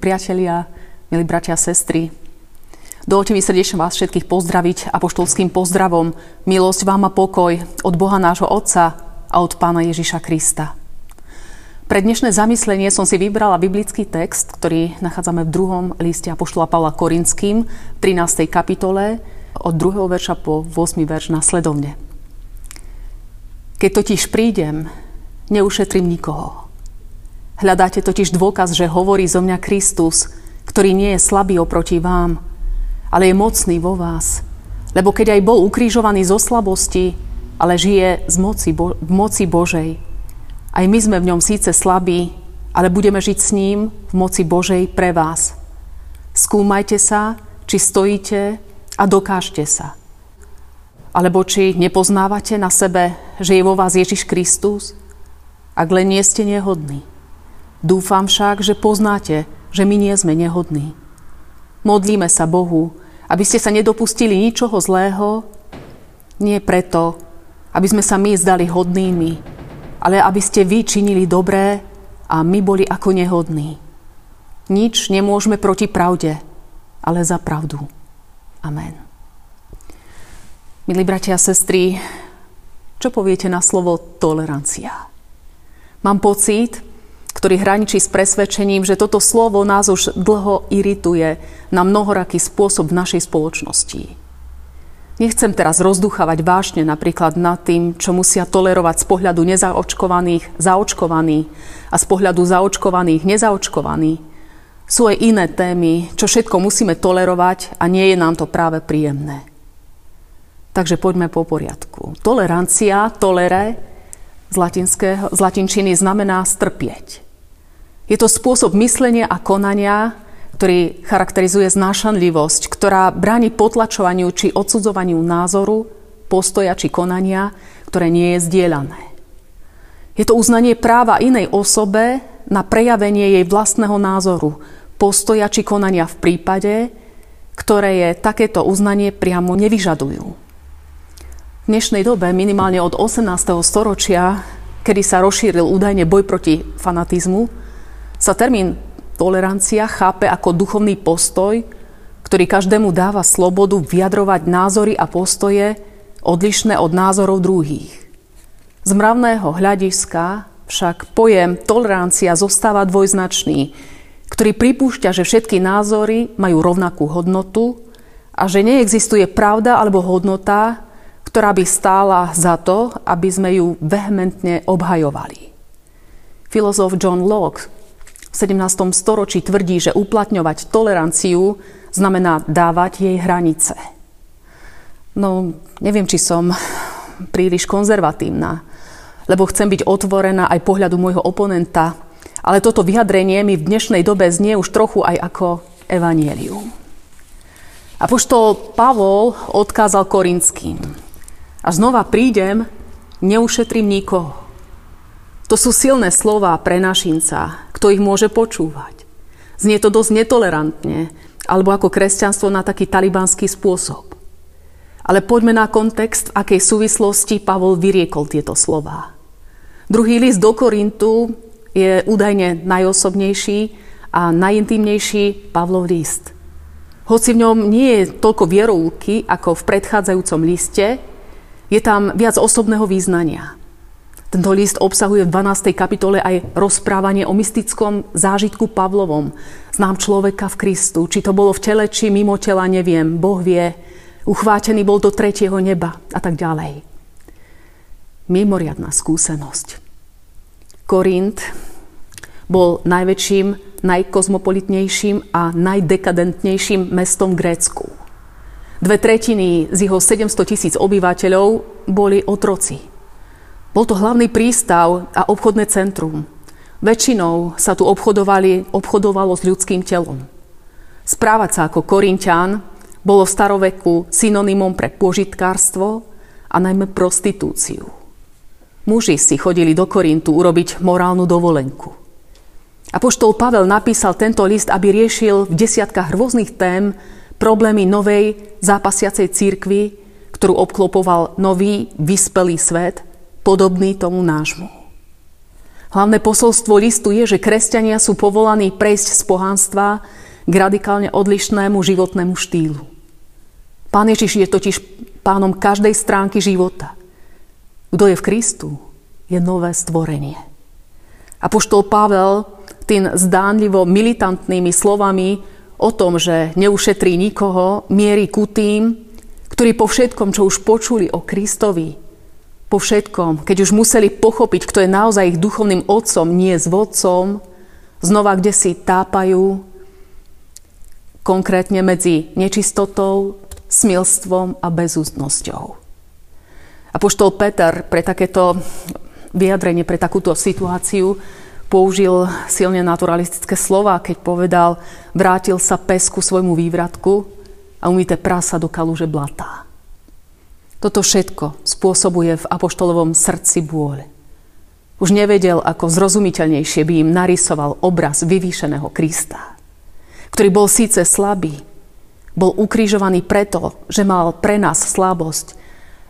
priatelia, milí bratia a sestry. Dovolte mi srdečne vás všetkých pozdraviť apoštolským pozdravom. Milosť vám a pokoj od Boha nášho Otca a od Pána Ježiša Krista. Pre dnešné zamyslenie som si vybrala biblický text, ktorý nachádzame v druhom liste Apoštola Pavla Korinským, 13. kapitole, od 2. verša po 8. verš nasledovne. Keď totiž prídem, neušetrím nikoho Hľadáte totiž dôkaz, že hovorí zo mňa Kristus, ktorý nie je slabý oproti vám, ale je mocný vo vás. Lebo keď aj bol ukrižovaný zo slabosti, ale žije z moci, Bo- moci Božej. Aj my sme v ňom síce slabí, ale budeme žiť s ním v moci Božej pre vás. Skúmajte sa, či stojíte a dokážte sa. Alebo či nepoznávate na sebe, že je vo vás Ježiš Kristus, ak len nie ste nehodní. Dúfam však, že poznáte, že my nie sme nehodní. Modlíme sa Bohu, aby ste sa nedopustili ničoho zlého, nie preto, aby sme sa my zdali hodnými, ale aby ste vy činili dobré a my boli ako nehodní. Nič nemôžeme proti pravde, ale za pravdu. Amen. Milí bratia a sestry, čo poviete na slovo tolerancia? Mám pocit, ktorý hraničí s presvedčením, že toto slovo nás už dlho irituje na mnohoraký spôsob v našej spoločnosti. Nechcem teraz rozduchávať vášne napríklad nad tým, čo musia tolerovať z pohľadu nezaočkovaných zaočkovaní a z pohľadu zaočkovaných nezaočkovaní. Sú aj iné témy, čo všetko musíme tolerovať a nie je nám to práve príjemné. Takže poďme po poriadku. Tolerancia, tolere, z, latinského, z latinčiny znamená strpieť. Je to spôsob myslenia a konania, ktorý charakterizuje znášanlivosť, ktorá bráni potlačovaniu či odsudzovaniu názoru, postoja či konania, ktoré nie je zdieľané. Je to uznanie práva inej osobe na prejavenie jej vlastného názoru, postoja či konania v prípade, ktoré je takéto uznanie priamo nevyžadujú. Dnešnej dobe, minimálne od 18. storočia, kedy sa rozšíril údajne boj proti fanatizmu, sa termín tolerancia chápe ako duchovný postoj, ktorý každému dáva slobodu vyjadrovať názory a postoje odlišné od názorov druhých. Z mravného hľadiska však pojem tolerancia zostáva dvojznačný, ktorý pripúšťa, že všetky názory majú rovnakú hodnotu a že neexistuje pravda alebo hodnota, ktorá by stála za to, aby sme ju vehementne obhajovali. Filozof John Locke v 17. storočí tvrdí, že uplatňovať toleranciu znamená dávať jej hranice. No, neviem, či som príliš konzervatívna, lebo chcem byť otvorená aj pohľadu môjho oponenta, ale toto vyjadrenie mi v dnešnej dobe znie už trochu aj ako evanielium. A poštol Pavol odkázal Korinským. A znova prídem, neušetrím nikoho. To sú silné slova pre našinca, kto ich môže počúvať. Znie to dosť netolerantne, alebo ako kresťanstvo na taký talibanský spôsob. Ale poďme na kontext, v akej súvislosti Pavol vyriekol tieto slova. Druhý list do Korintu je údajne najosobnejší a najintimnejší Pavlov list. Hoci v ňom nie je toľko vierovky ako v predchádzajúcom liste, je tam viac osobného význania. Tento list obsahuje v 12. kapitole aj rozprávanie o mystickom zážitku Pavlovom. Znám človeka v Kristu, či to bolo v tele, či mimo tela, neviem. Boh vie. Uchvátený bol do tretieho neba a tak ďalej. Mimoriadná skúsenosť. Korint bol najväčším, najkozmopolitnejším a najdekadentnejším mestom v Grécku. Dve tretiny z jeho 700 tisíc obyvateľov boli otroci. Bol to hlavný prístav a obchodné centrum. Väčšinou sa tu obchodovali, obchodovalo s ľudským telom. Správať sa ako Korintian bolo v staroveku synonymom pre požitkárstvo a najmä prostitúciu. Muži si chodili do Korintu urobiť morálnu dovolenku. Apoštol Pavel napísal tento list, aby riešil v desiatkách rôznych tém problémy novej zápasiacej církvy, ktorú obklopoval nový, vyspelý svet – podobný tomu nášmu. Hlavné posolstvo listu je, že kresťania sú povolaní prejsť z pohanstva k radikálne odlišnému životnému štýlu. Pán Ježiš je totiž pánom každej stránky života. Kto je v Kristu, je nové stvorenie. Apoštol Pavel tým zdánlivo militantnými slovami o tom, že neušetrí nikoho, mierí ku tým, ktorí po všetkom, čo už počuli o Kristovi, po všetkom, keď už museli pochopiť, kto je naozaj ich duchovným otcom, nie s vodcom, znova kde si tápajú, konkrétne medzi nečistotou, smilstvom a bezústnosťou. A poštol Peter pre takéto vyjadrenie, pre takúto situáciu použil silne naturalistické slova, keď povedal, vrátil sa pesku svojmu vývratku a umýte prasa do kalúže blatá. Toto všetko spôsobuje v apoštolovom srdci bôľ. Už nevedel, ako zrozumiteľnejšie by im narysoval obraz vyvýšeného Krista, ktorý bol síce slabý, bol ukrižovaný preto, že mal pre nás slabosť,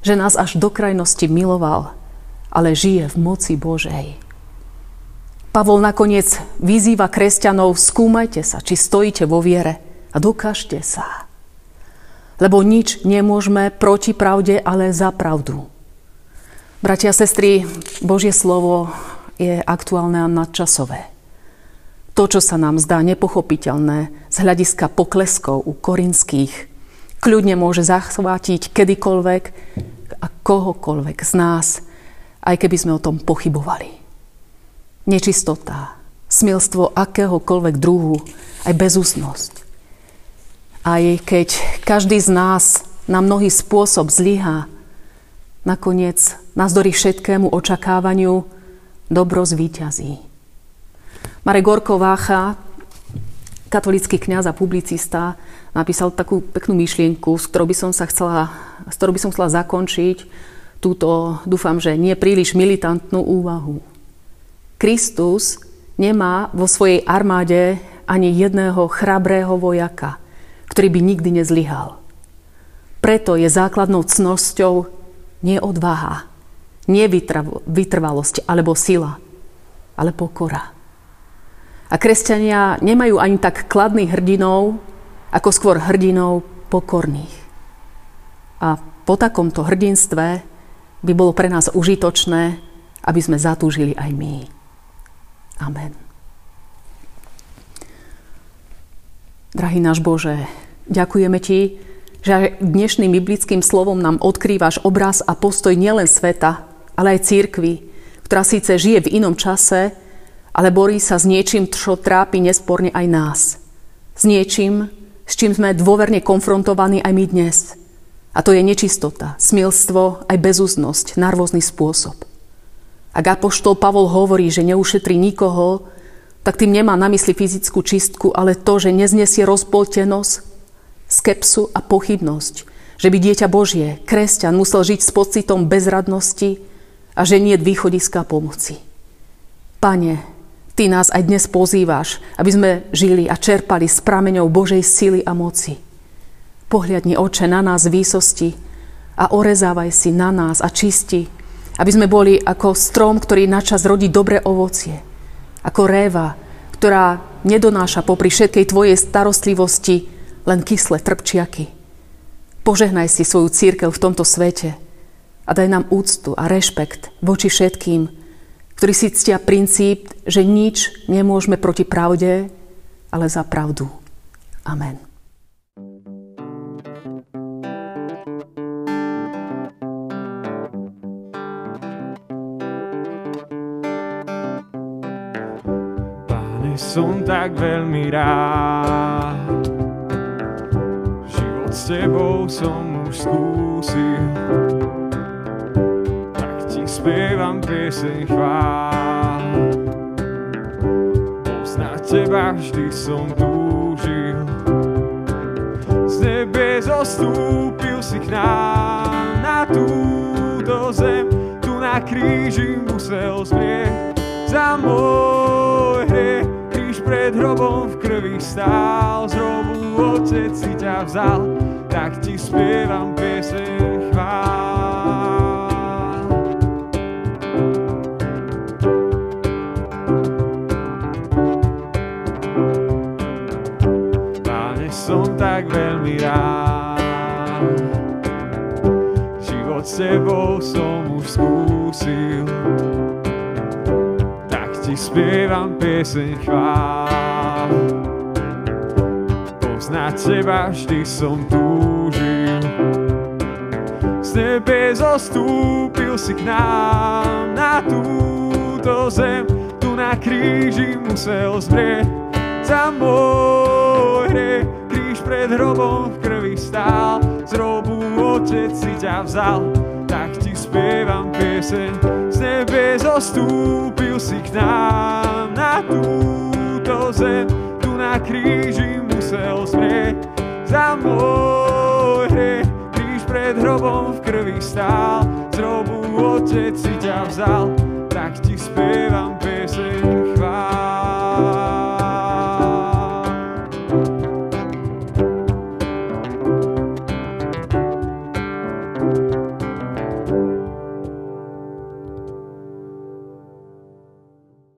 že nás až do krajnosti miloval, ale žije v moci Božej. Pavol nakoniec vyzýva kresťanov, skúmajte sa, či stojíte vo viere a dokážte sa lebo nič nemôžeme proti pravde, ale za pravdu. Bratia a sestry, Božie slovo je aktuálne a nadčasové. To, čo sa nám zdá nepochopiteľné z hľadiska pokleskov u korinských, kľudne môže zachvátiť kedykoľvek a kohokoľvek z nás, aj keby sme o tom pochybovali. Nečistota, smilstvo akéhokoľvek druhu, aj bezúsnosť aj keď každý z nás na mnohý spôsob zlyhá, nakoniec nazdory všetkému očakávaniu dobro zvíťazí. Marek Gorko Vácha, katolický kňaz a publicista, napísal takú peknú myšlienku, s ktorou by som, sa chcela, s ktorou by som chcela zakončiť túto, dúfam, že nie príliš militantnú úvahu. Kristus nemá vo svojej armáde ani jedného chrabrého vojaka – ktorý by nikdy nezlyhal. Preto je základnou cnosťou nie odvaha, nie vytrvalosť alebo sila, ale pokora. A kresťania nemajú ani tak kladných hrdinov, ako skôr hrdinov pokorných. A po takomto hrdinstve by bolo pre nás užitočné, aby sme zatúžili aj my. Amen. Drahý náš Bože, ďakujeme Ti, že dnešným biblickým slovom nám odkrývaš obraz a postoj nielen sveta, ale aj církvy, ktorá síce žije v inom čase, ale borí sa s niečím, čo trápi nesporne aj nás. S niečím, s čím sme dôverne konfrontovaní aj my dnes. A to je nečistota, smilstvo, aj bezúznosť na spôsob. Ak Apoštol Pavol hovorí, že neušetrí nikoho, tak tým nemá na mysli fyzickú čistku, ale to, že neznesie rozpoltenosť, skepsu a pochybnosť, že by dieťa Božie, kresťan, musel žiť s pocitom bezradnosti a že nie východiska pomoci. Pane, Ty nás aj dnes pozývaš, aby sme žili a čerpali s prameňou Božej sily a moci. Pohľadni, oče, na nás výsosti a orezávaj si na nás a čisti, aby sme boli ako strom, ktorý načas rodí dobré ovocie – ako réva, ktorá nedonáša popri všetkej tvojej starostlivosti len kyslé trpčiaky. Požehnaj si svoju církev v tomto svete a daj nám úctu a rešpekt voči všetkým, ktorí si ctia princíp, že nič nemôžeme proti pravde, ale za pravdu. Amen. Som tak veľmi rád. Život s tebou som už skúsil, tak ti spievam pieseň chvál. Poznať teba vždy som túžil, z nebe zostúpil si k nám na túto zem, tu na kríži musel zmieť za môj hriech pred hrobom v krvi stál, z hrobu otec si ťa vzal, tak ti spievam pieseň chvál. Páne, som tak veľmi rád, život s tebou som už skúsil, spievam pieseň chvál. Poznať teba vždy som túžil, z nebe zostúpil si k nám na túto zem, tu na kríži musel zmrieť za môj hriech. Kríž pred hrobom v krvi stál, z hrobu otec si ťa vzal, tak ti spievam pieseň. Z nebe zostúpil si k nám na túto zem, tu na kríži musel zmrieť za môj hriech pred hrobom v krvi stál, z hrobu otec si ťa vzal, tak ti spievam pieseň.